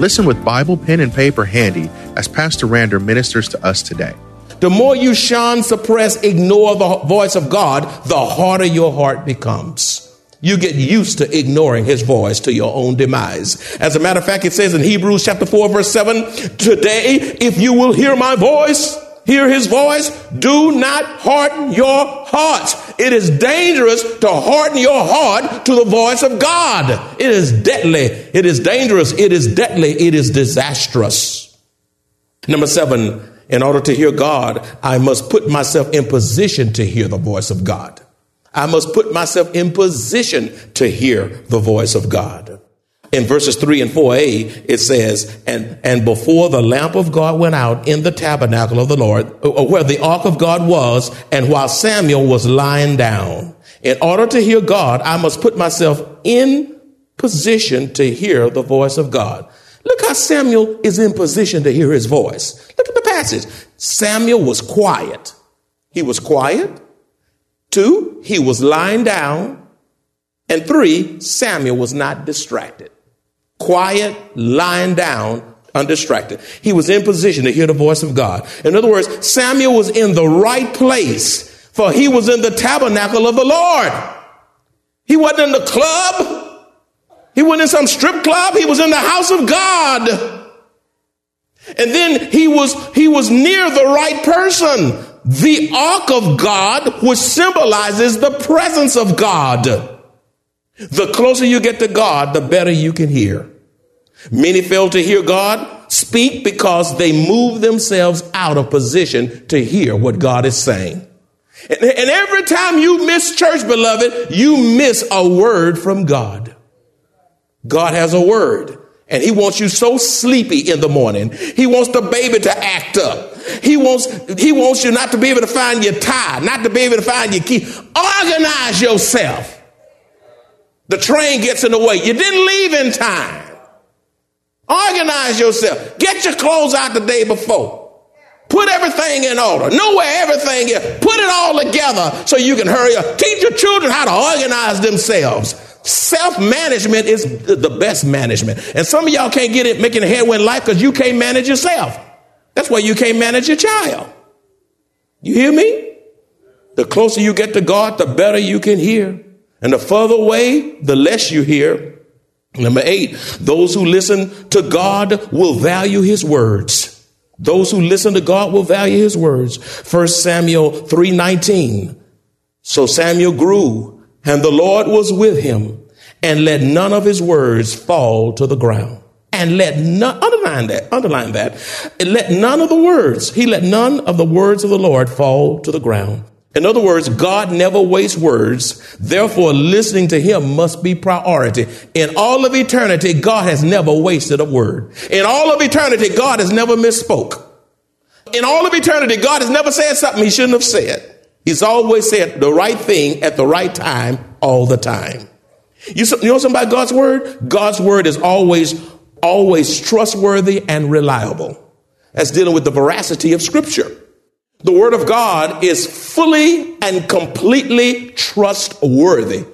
Listen with Bible, pen, and paper handy as Pastor Rander ministers to us today. The more you shun, suppress, ignore the voice of God, the harder your heart becomes. You get used to ignoring his voice to your own demise. As a matter of fact, it says in Hebrews chapter 4, verse 7 Today, if you will hear my voice, hear his voice, do not harden your hearts. It is dangerous to harden your heart to the voice of God. It is deadly. It is dangerous. It is deadly. It is disastrous. Number seven, in order to hear God, I must put myself in position to hear the voice of God. I must put myself in position to hear the voice of God in verses 3 and 4a, it says, and, and before the lamp of God went out in the tabernacle of the Lord, uh, uh, where the ark of God was, and while Samuel was lying down, in order to hear God, I must put myself in position to hear the voice of God. Look how Samuel is in position to hear his voice. Look at the passage. Samuel was quiet. He was quiet. Two, he was lying down. And three, Samuel was not distracted quiet, lying down, undistracted. He was in position to hear the voice of God. In other words, Samuel was in the right place, for he was in the tabernacle of the Lord. He wasn't in the club. He wasn't in some strip club. He was in the house of God. And then he was, he was near the right person. The ark of God, which symbolizes the presence of God. The closer you get to God, the better you can hear. Many fail to hear God speak because they move themselves out of position to hear what God is saying. And, every time you miss church, beloved, you miss a word from God. God has a word. And he wants you so sleepy in the morning. He wants the baby to act up. He wants, he wants you not to be able to find your tie, not to be able to find your key. Organize yourself. The train gets in the way. You didn't leave in time. Organize yourself. Get your clothes out the day before. Put everything in order. Know where everything is. Put it all together so you can hurry up. Teach your children how to organize themselves. Self management is the best management. And some of y'all can't get it making headway in life because you can't manage yourself. That's why you can't manage your child. You hear me? The closer you get to God, the better you can hear. And the further away, the less you hear. Number eight, those who listen to God will value his words. Those who listen to God will value his words. First Samuel 3:19. So Samuel grew and the Lord was with him and let none of his words fall to the ground. And let none, underline that, underline that. Let none of the words, he let none of the words of the Lord fall to the ground. In other words, God never wastes words. Therefore, listening to him must be priority. In all of eternity, God has never wasted a word. In all of eternity, God has never misspoke. In all of eternity, God has never said something he shouldn't have said. He's always said the right thing at the right time, all the time. You, you know something about God's word? God's word is always, always trustworthy and reliable. That's dealing with the veracity of scripture. The Word of God is fully and completely trustworthy.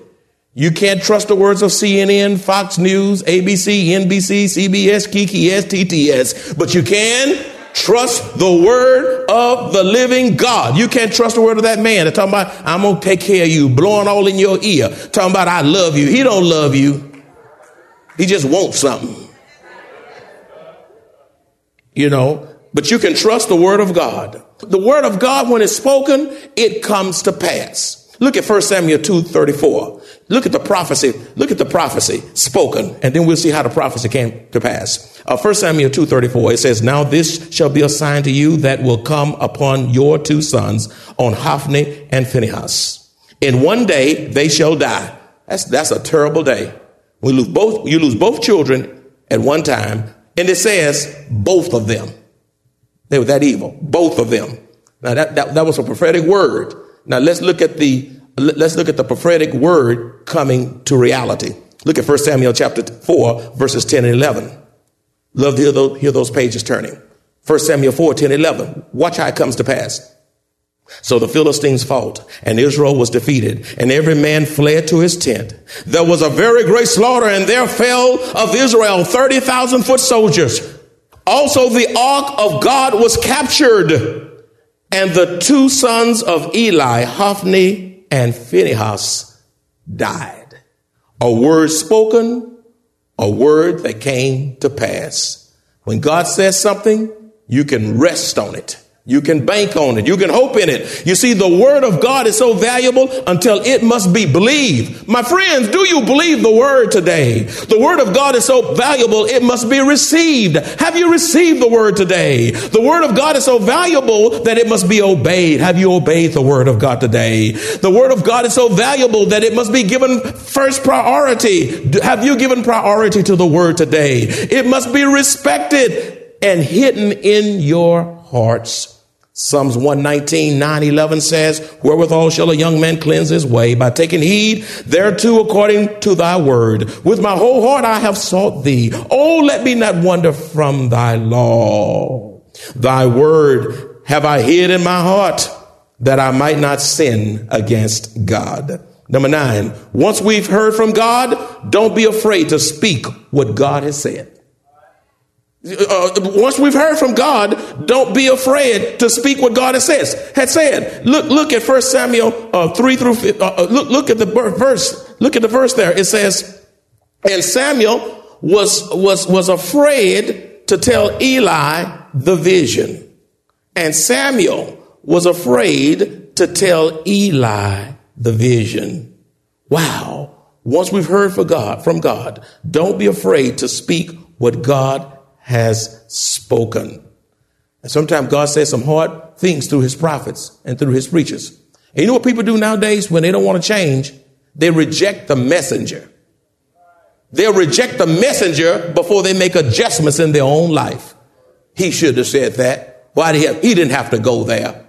You can't trust the words of CNN, Fox News, ABC, NBC, CBS, KKS, TTS, but you can Trust the word of the living God. You can't trust the word of that man. They're talking about, I'm going to take care of you, blowing all in your ear. Talking about, I love you. He don't love you. He just wants something. You know, but you can trust the word of God. The word of God, when it's spoken, it comes to pass. Look at 1 Samuel 2 34. Look at the prophecy. Look at the prophecy spoken, and then we'll see how the prophecy came to pass. Uh, 1 Samuel 2 34, it says, Now this shall be a sign to you that will come upon your two sons, on Hophni and Phinehas. In one day they shall die. That's, that's a terrible day. We lose both, you lose both children at one time, and it says both of them. They were that evil, both of them. Now that, that, that was a prophetic word. Now let's look at the let's look at the prophetic word coming to reality. Look at 1 Samuel chapter 4, verses 10 and 11. Love to hear those, hear those pages turning. 1 Samuel 4, 10, 11. Watch how it comes to pass. So the Philistines fought, and Israel was defeated, and every man fled to his tent. There was a very great slaughter, and there fell of Israel 30,000 foot soldiers. Also the ark of God was captured. And the two sons of Eli, Hophni and Phinehas, died. A word spoken, a word that came to pass. When God says something, you can rest on it. You can bank on it. You can hope in it. You see, the word of God is so valuable until it must be believed. My friends, do you believe the word today? The word of God is so valuable, it must be received. Have you received the word today? The word of God is so valuable that it must be obeyed. Have you obeyed the word of God today? The word of God is so valuable that it must be given first priority. Have you given priority to the word today? It must be respected and hidden in your hearts Psalms 119, 9, 11 says, Wherewithal shall a young man cleanse his way by taking heed thereto according to thy word. With my whole heart I have sought thee. Oh, let me not wander from thy law. Thy word have I hid in my heart that I might not sin against God. Number nine, once we've heard from God, don't be afraid to speak what God has said. Uh, once we've heard from God, don't be afraid to speak what God has says had said. Look, look at First Samuel uh, three through. Uh, uh, look, look at the verse. Look at the verse there. It says, and Samuel was was was afraid to tell Eli the vision, and Samuel was afraid to tell Eli the vision. Wow! Once we've heard from God, from God, don't be afraid to speak what God has spoken. And sometimes God says some hard things through his prophets and through his preachers. And you know what people do nowadays when they don't want to change? They reject the messenger. They'll reject the messenger before they make adjustments in their own life. He should have said that. Why did he have, he didn't have to go there.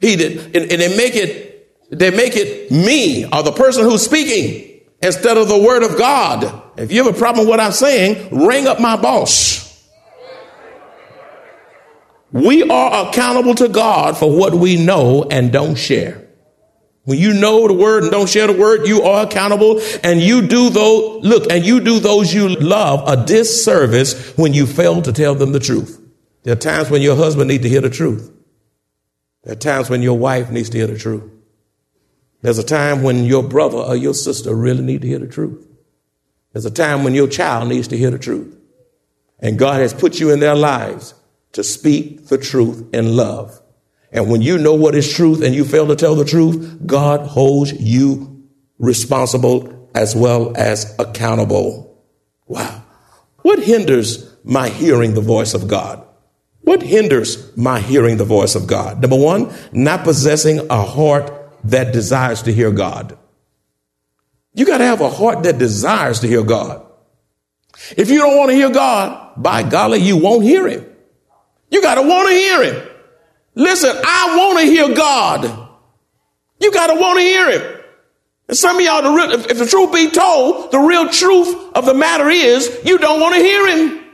He did, and, and they make it, they make it me or the person who's speaking instead of the word of God. If you have a problem with what I'm saying, ring up my boss. We are accountable to God for what we know and don't share. When you know the word and don't share the word, you are accountable and you do those, look, and you do those you love a disservice when you fail to tell them the truth. There are times when your husband needs to hear the truth. There are times when your wife needs to hear the truth. There's a time when your brother or your sister really need to hear the truth. There's a time when your child needs to hear the truth. And God has put you in their lives to speak the truth in love. And when you know what is truth and you fail to tell the truth, God holds you responsible as well as accountable. Wow. What hinders my hearing the voice of God? What hinders my hearing the voice of God? Number one, not possessing a heart that desires to hear God. You got to have a heart that desires to hear God. If you don't want to hear God, by golly, you won't hear him. You got to want to hear him. Listen, I want to hear God. You got to want to hear him. And some of y'all, the real, if, if the truth be told, the real truth of the matter is you don't want to hear him.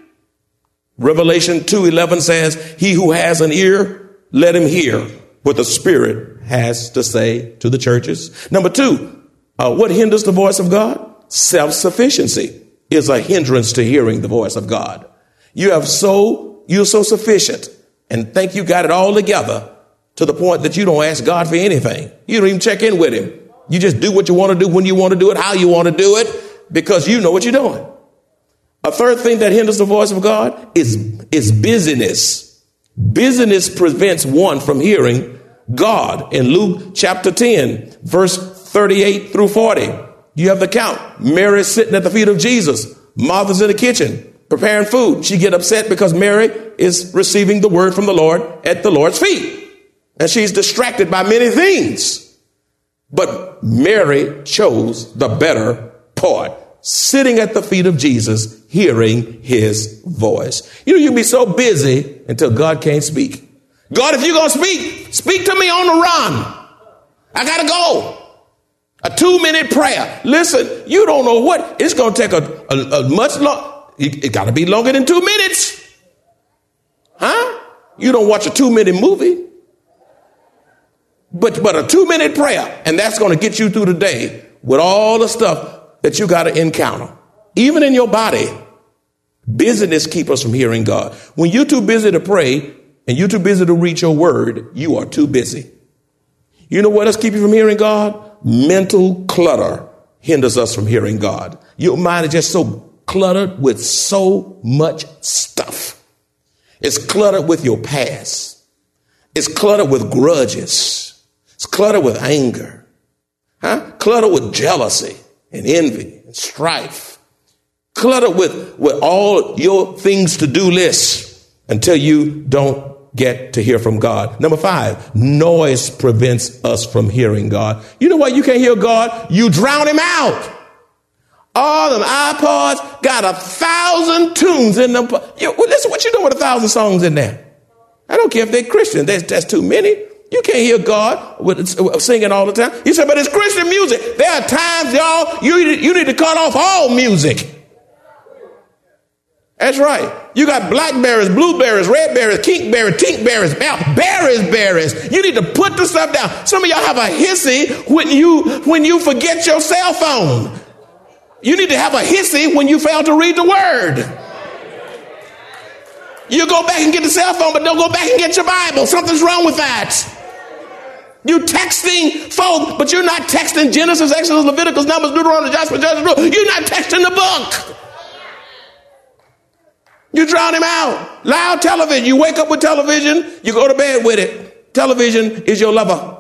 Revelation 2:11 says, "He who has an ear, let him hear what the Spirit has to say to the churches." Number 2, uh, what hinders the voice of God? Self-sufficiency is a hindrance to hearing the voice of God. You have so you're so sufficient and think you got it all together to the point that you don't ask God for anything. You don't even check in with him. You just do what you want to do when you want to do it, how you want to do it, because you know what you're doing. A third thing that hinders the voice of God is, is busyness. Busyness prevents one from hearing God. In Luke chapter 10, verse 38 through 40, you have the count. Mary is sitting at the feet of Jesus. Martha's in the kitchen preparing food. She get upset because Mary is receiving the word from the Lord at the Lord's feet. And she's distracted by many things. But Mary chose the better part, sitting at the feet of Jesus, hearing his voice. You know, you be so busy until God can't speak. God, if you're going to speak, speak to me on the run. I got to go. A two minute prayer. Listen, you don't know what, it's going to take a, a, a much long, it, got to be longer than two minutes. Huh? You don't watch a two minute movie. But, but a two minute prayer, and that's going to get you through the day with all the stuff that you got to encounter. Even in your body, busyness keep us from hearing God. When you're too busy to pray and you're too busy to reach your word, you are too busy. You know what else keep you from hearing God? Mental clutter hinders us from hearing God. Your mind is just so cluttered with so much stuff. It's cluttered with your past. It's cluttered with grudges. It's cluttered with anger, huh? Cluttered with jealousy and envy and strife. Cluttered with, with all your things to do lists until you don't get to hear from God. Number five, noise prevents us from hearing God. You know why you can't hear God? You drown him out. All them iPods got a thousand tunes in them. You, well, listen, what you doing with a thousand songs in there? I don't care if they're Christian. That's, that's too many. You can't hear God with, singing all the time. He said, but it's Christian music. There are times, y'all, you, you need to cut off all music. That's right. You got blackberries, blueberries, redberries, kinkberries, tinkberries, berries, berries. You need to put the stuff down. Some of y'all have a hissy when you when you forget your cell phone. You need to have a hissy when you fail to read the word. You go back and get the cell phone, but don't go back and get your Bible. Something's wrong with that. You texting folk, but you're not texting Genesis, Exodus, Leviticus, Numbers, Deuteronomy, Joshua, Judges, You're not texting the book. You drown him out. Loud television. You wake up with television. You go to bed with it. Television is your lover.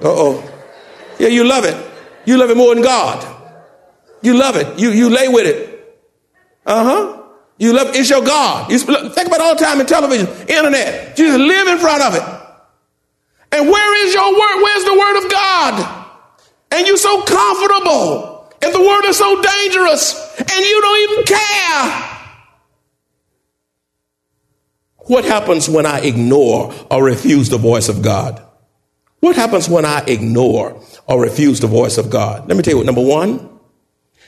Uh oh. Yeah, you love it. You love it more than God. You love it. You, you lay with it. Uh huh. You love it's your God. You think about all the time in television, internet. You just live in front of it. And where is your word? Where's the word of God? And you're so comfortable. And the word is so dangerous. And you don't even care. What happens when I ignore or refuse the voice of God? What happens when I ignore or refuse the voice of God? Let me tell you what. Number one,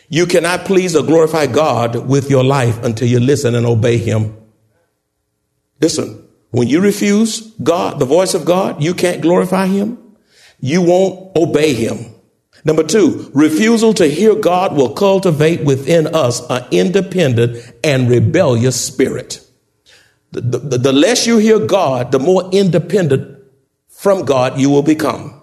you cannot please or glorify God with your life until you listen and obey Him. Listen, when you refuse God, the voice of God, you can't glorify Him. You won't obey Him. Number two, refusal to hear God will cultivate within us an independent and rebellious spirit. The, the, the, less you hear God, the more independent from God you will become.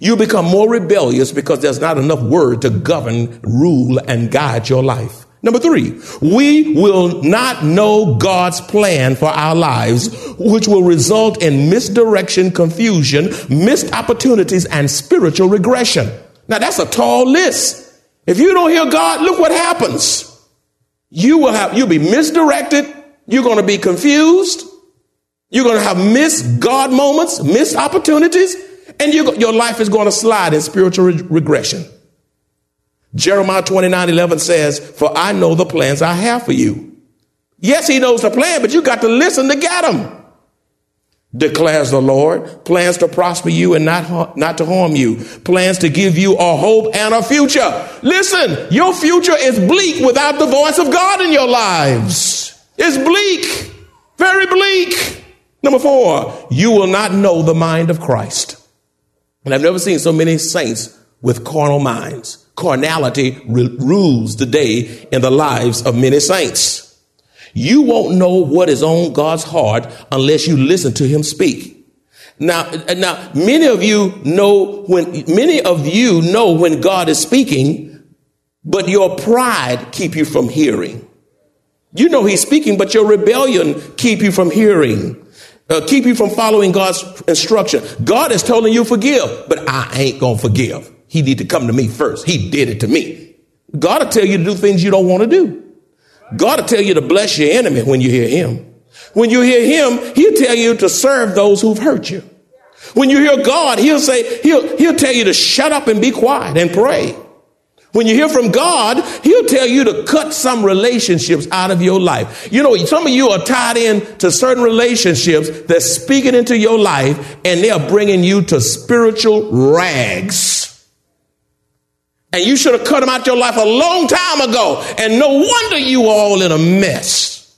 You become more rebellious because there's not enough word to govern, rule, and guide your life. Number three, we will not know God's plan for our lives, which will result in misdirection, confusion, missed opportunities, and spiritual regression. Now that's a tall list. If you don't hear God, look what happens. You will have, you'll be misdirected. You're going to be confused. You're going to have missed God moments, missed opportunities, and you, your life is going to slide in spiritual re- regression. Jeremiah 29 11 says, For I know the plans I have for you. Yes, he knows the plan, but you got to listen to get them. Declares the Lord, plans to prosper you and not, not to harm you, plans to give you a hope and a future. Listen, your future is bleak without the voice of God in your lives. It's bleak, very bleak. Number four, you will not know the mind of Christ. And I've never seen so many saints with carnal minds carnality rules today in the lives of many saints. You won't know what is on God's heart unless you listen to him speak. Now, now, many of you know when, many of you know when God is speaking, but your pride keep you from hearing. You know he's speaking, but your rebellion keep you from hearing, uh, keep you from following God's instruction. God is telling you forgive, but I ain't gonna forgive. He need to come to me first. He did it to me. God will tell you to do things you don't want to do. God will tell you to bless your enemy when you hear him. When you hear him, he'll tell you to serve those who've hurt you. When you hear God, he'll say, he'll, he'll tell you to shut up and be quiet and pray. When you hear from God, tell you to cut some relationships out of your life. You know, some of you are tied in to certain relationships that's speaking into your life and they're bringing you to spiritual rags. And you should have cut them out your life a long time ago. And no wonder you all in a mess.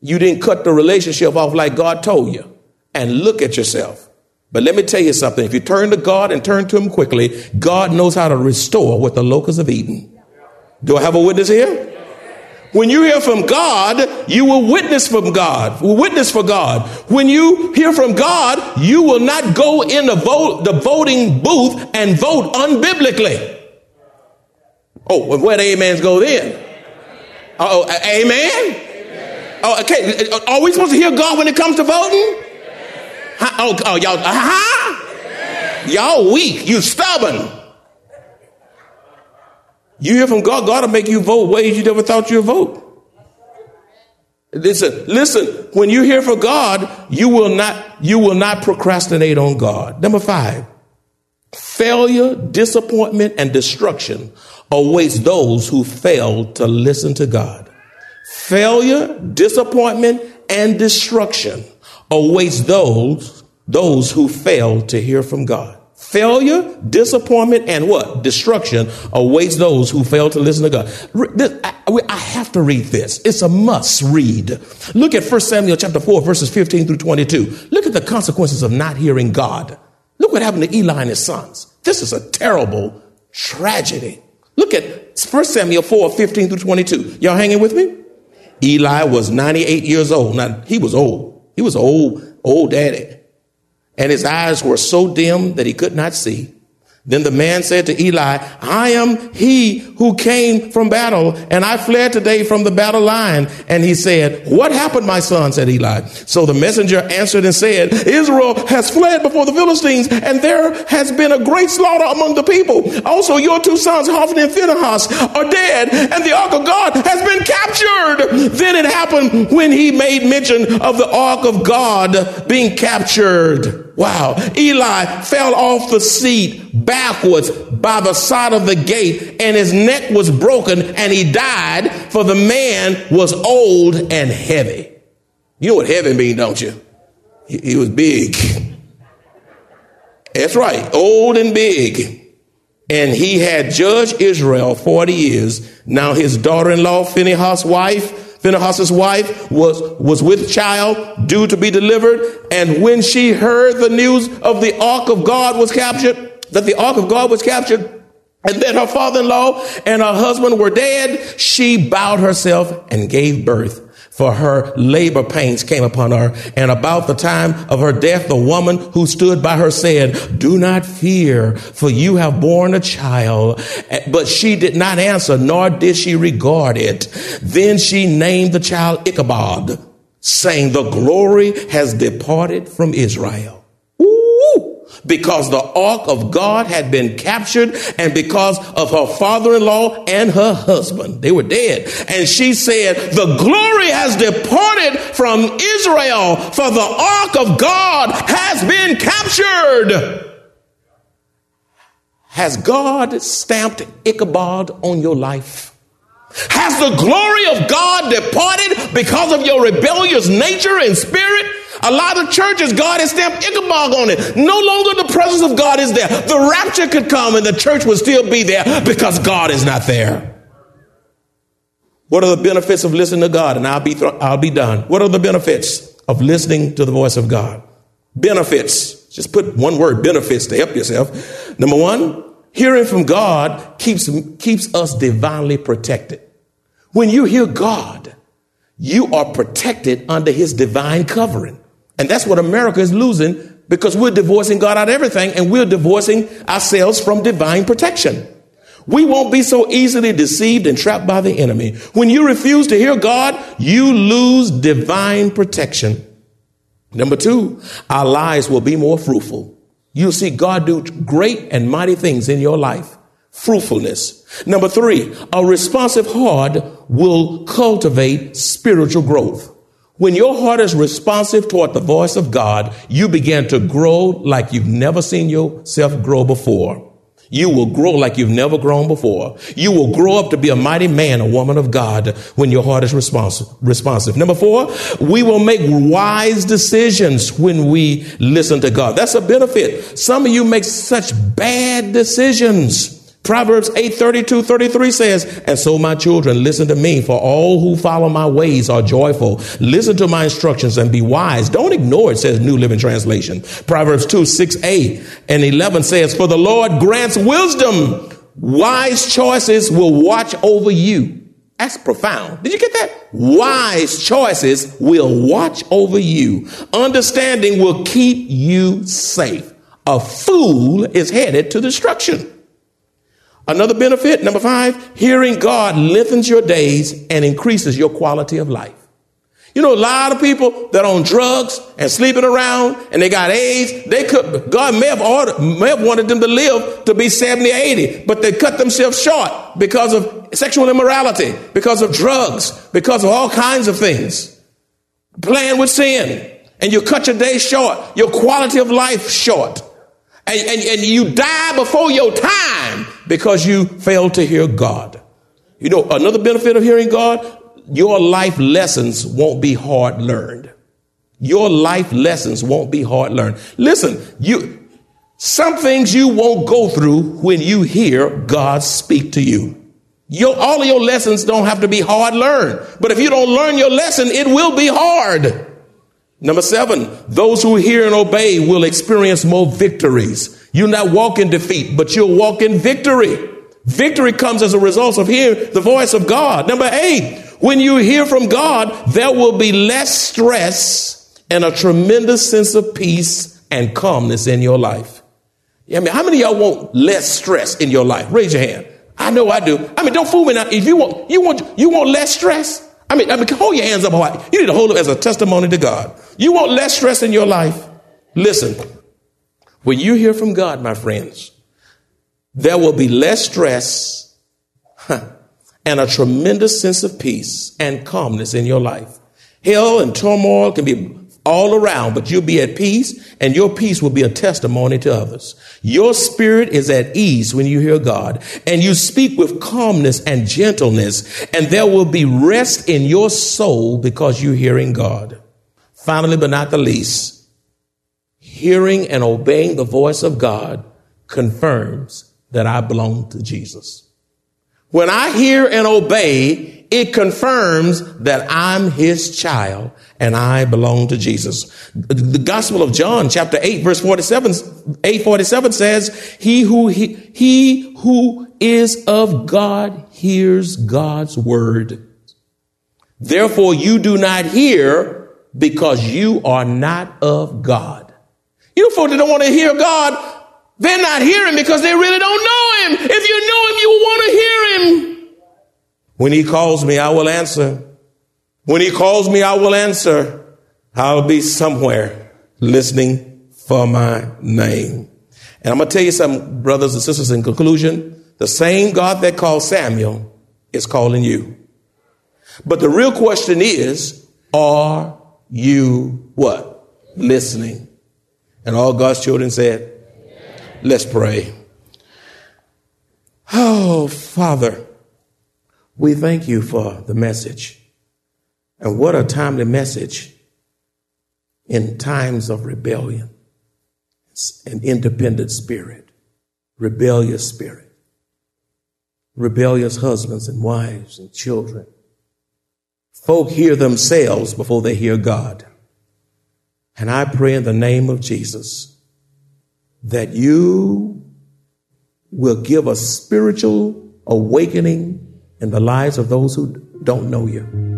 You didn't cut the relationship off like God told you. And look at yourself. But let me tell you something. If you turn to God and turn to Him quickly, God knows how to restore what the locusts have eaten. Do I have a witness here? When you hear from God, you will witness from God. Witness for God. When you hear from God, you will not go in the vote, the voting booth and vote unbiblically. Oh, where the amens go then? Oh, amen? Oh, okay. Are we supposed to hear God when it comes to voting? Oh, oh y'all, huh? Y'all weak. You stubborn. You hear from God, God will make you vote ways you never thought you'd vote. Listen, listen, when you hear from God, you will not, you will not procrastinate on God. Number five, failure, disappointment, and destruction awaits those who fail to listen to God. Failure, disappointment, and destruction awaits those, those who fail to hear from God. Failure, disappointment, and what? Destruction awaits those who fail to listen to God. I, have to read this. It's a must read. Look at 1 Samuel chapter 4, verses 15 through 22. Look at the consequences of not hearing God. Look what happened to Eli and his sons. This is a terrible tragedy. Look at 1 Samuel 4, 15 through 22. Y'all hanging with me? Eli was 98 years old. Now, he was old. He was old, old daddy. And his eyes were so dim that he could not see. Then the man said to Eli, I am he who came from battle, and I fled today from the battle line. And he said, What happened, my son? said Eli. So the messenger answered and said, Israel has fled before the Philistines, and there has been a great slaughter among the people. Also, your two sons, Hophni and Phinehas, are dead, and the ark of God has been captured. Then it happened when he made mention of the ark of God being captured Wow. Eli fell off the seat backwards by the side of the gate and his neck was broken and he died for the man was old and heavy. You know what heavy mean, don't you? He, he was big. That's right. Old and big. And he had judged Israel 40 years. Now his daughter-in-law, Phinehas' wife, Phinehas' wife was, was with child due to be delivered. And when she heard the news of the ark of God was captured, that the ark of God was captured, and that her father-in-law and her husband were dead, she bowed herself and gave birth for her labor pains came upon her. And about the time of her death, the woman who stood by her said, do not fear, for you have borne a child. But she did not answer, nor did she regard it. Then she named the child Ichabod, saying, the glory has departed from Israel because the ark of God had been captured and because of her father-in-law and her husband. They were dead. And she said, the glory has departed from Israel for the ark of God has been captured. Has God stamped Ichabod on your life? Has the glory of God departed because of your rebellious nature and spirit? A lot of churches, God has stamped Ichabod on it. No longer the presence of God is there. The rapture could come and the church would still be there because God is not there. What are the benefits of listening to God? And I'll be, I'll be done. What are the benefits of listening to the voice of God? Benefits. Just put one word, benefits, to help yourself. Number one, hearing from God keeps, keeps us divinely protected. When you hear God, you are protected under his divine covering. And that's what America is losing because we're divorcing God out of everything and we're divorcing ourselves from divine protection. We won't be so easily deceived and trapped by the enemy. When you refuse to hear God, you lose divine protection. Number two, our lives will be more fruitful. You'll see God do great and mighty things in your life. Fruitfulness. Number three, a responsive heart will cultivate spiritual growth. When your heart is responsive toward the voice of God, you begin to grow like you've never seen yourself grow before. You will grow like you've never grown before. You will grow up to be a mighty man, a woman of God when your heart is responsive. responsive. Number four, we will make wise decisions when we listen to God. That's a benefit. Some of you make such bad decisions. Proverbs 8 32 33 says, And so, my children, listen to me, for all who follow my ways are joyful. Listen to my instructions and be wise. Don't ignore it, says New Living Translation. Proverbs 2 6a and 11 says, For the Lord grants wisdom. Wise choices will watch over you. That's profound. Did you get that? Wise choices will watch over you. Understanding will keep you safe. A fool is headed to destruction. Another benefit, number five, hearing God lengthens your days and increases your quality of life. You know, a lot of people that are on drugs and sleeping around and they got AIDS, they could, God may have ordered, may have wanted them to live to be 70 or 80, but they cut themselves short because of sexual immorality, because of drugs, because of all kinds of things. Playing with sin. And you cut your day short, your quality of life short. And, and, and you die before your time because you failed to hear God. You know, another benefit of hearing God, your life lessons won't be hard learned. Your life lessons won't be hard learned. Listen, you, some things you won't go through when you hear God speak to you. Your, all of your lessons don't have to be hard learned. But if you don't learn your lesson, it will be hard. Number seven, those who hear and obey will experience more victories. You not walk in defeat, but you'll walk in victory. Victory comes as a result of hearing the voice of God. Number eight, when you hear from God, there will be less stress and a tremendous sense of peace and calmness in your life. I mean, how many of y'all want less stress in your life? Raise your hand. I know I do. I mean, don't fool me now. If you want, you want, you want less stress. I mean, I mean, hold your hands up high. You need to hold it as a testimony to God. You want less stress in your life? Listen, when you hear from God, my friends, there will be less stress and a tremendous sense of peace and calmness in your life. Hell and turmoil can be all around, but you'll be at peace and your peace will be a testimony to others. Your spirit is at ease when you hear God and you speak with calmness and gentleness and there will be rest in your soul because you're hearing God. Finally, but not the least, hearing and obeying the voice of God confirms that I belong to Jesus. When I hear and obey, it confirms that I'm his child and I belong to Jesus. The Gospel of John, chapter 8, verse 47, 847 says, He who, he, he who is of God hears God's word. Therefore, you do not hear because you are not of God. You folks that don't want to hear God, they're not hearing because they really don't know Him. If you know Him, you want to hear Him. When He calls me, I will answer. When He calls me, I will answer. I'll be somewhere listening for my name. And I'm going to tell you something, brothers and sisters, in conclusion. The same God that called Samuel is calling you. But the real question is, are you what? Listening. And all God's children said, Let's pray. Oh, Father, we thank you for the message. And what a timely message in times of rebellion, an independent spirit, rebellious spirit, rebellious husbands and wives and children, Folk hear themselves before they hear God. And I pray in the name of Jesus that you will give a spiritual awakening in the lives of those who don't know you.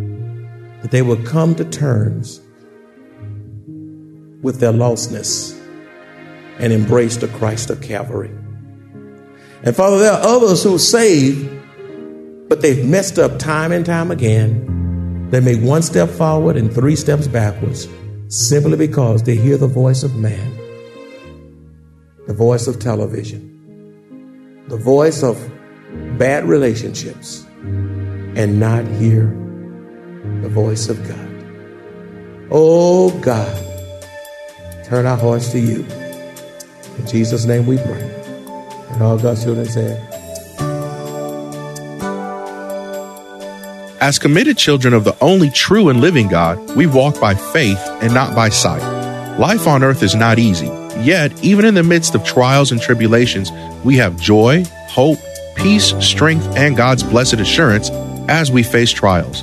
That they would come to terms with their lostness and embrace the Christ of Calvary. And Father, there are others who are saved, but they've messed up time and time again. They make one step forward and three steps backwards simply because they hear the voice of man, the voice of television, the voice of bad relationships, and not hear the voice of God. Oh God, turn our hearts to you. In Jesus' name we pray. And all God's children said, As committed children of the only true and living God, we walk by faith and not by sight. Life on earth is not easy, yet, even in the midst of trials and tribulations, we have joy, hope, peace, strength, and God's blessed assurance as we face trials.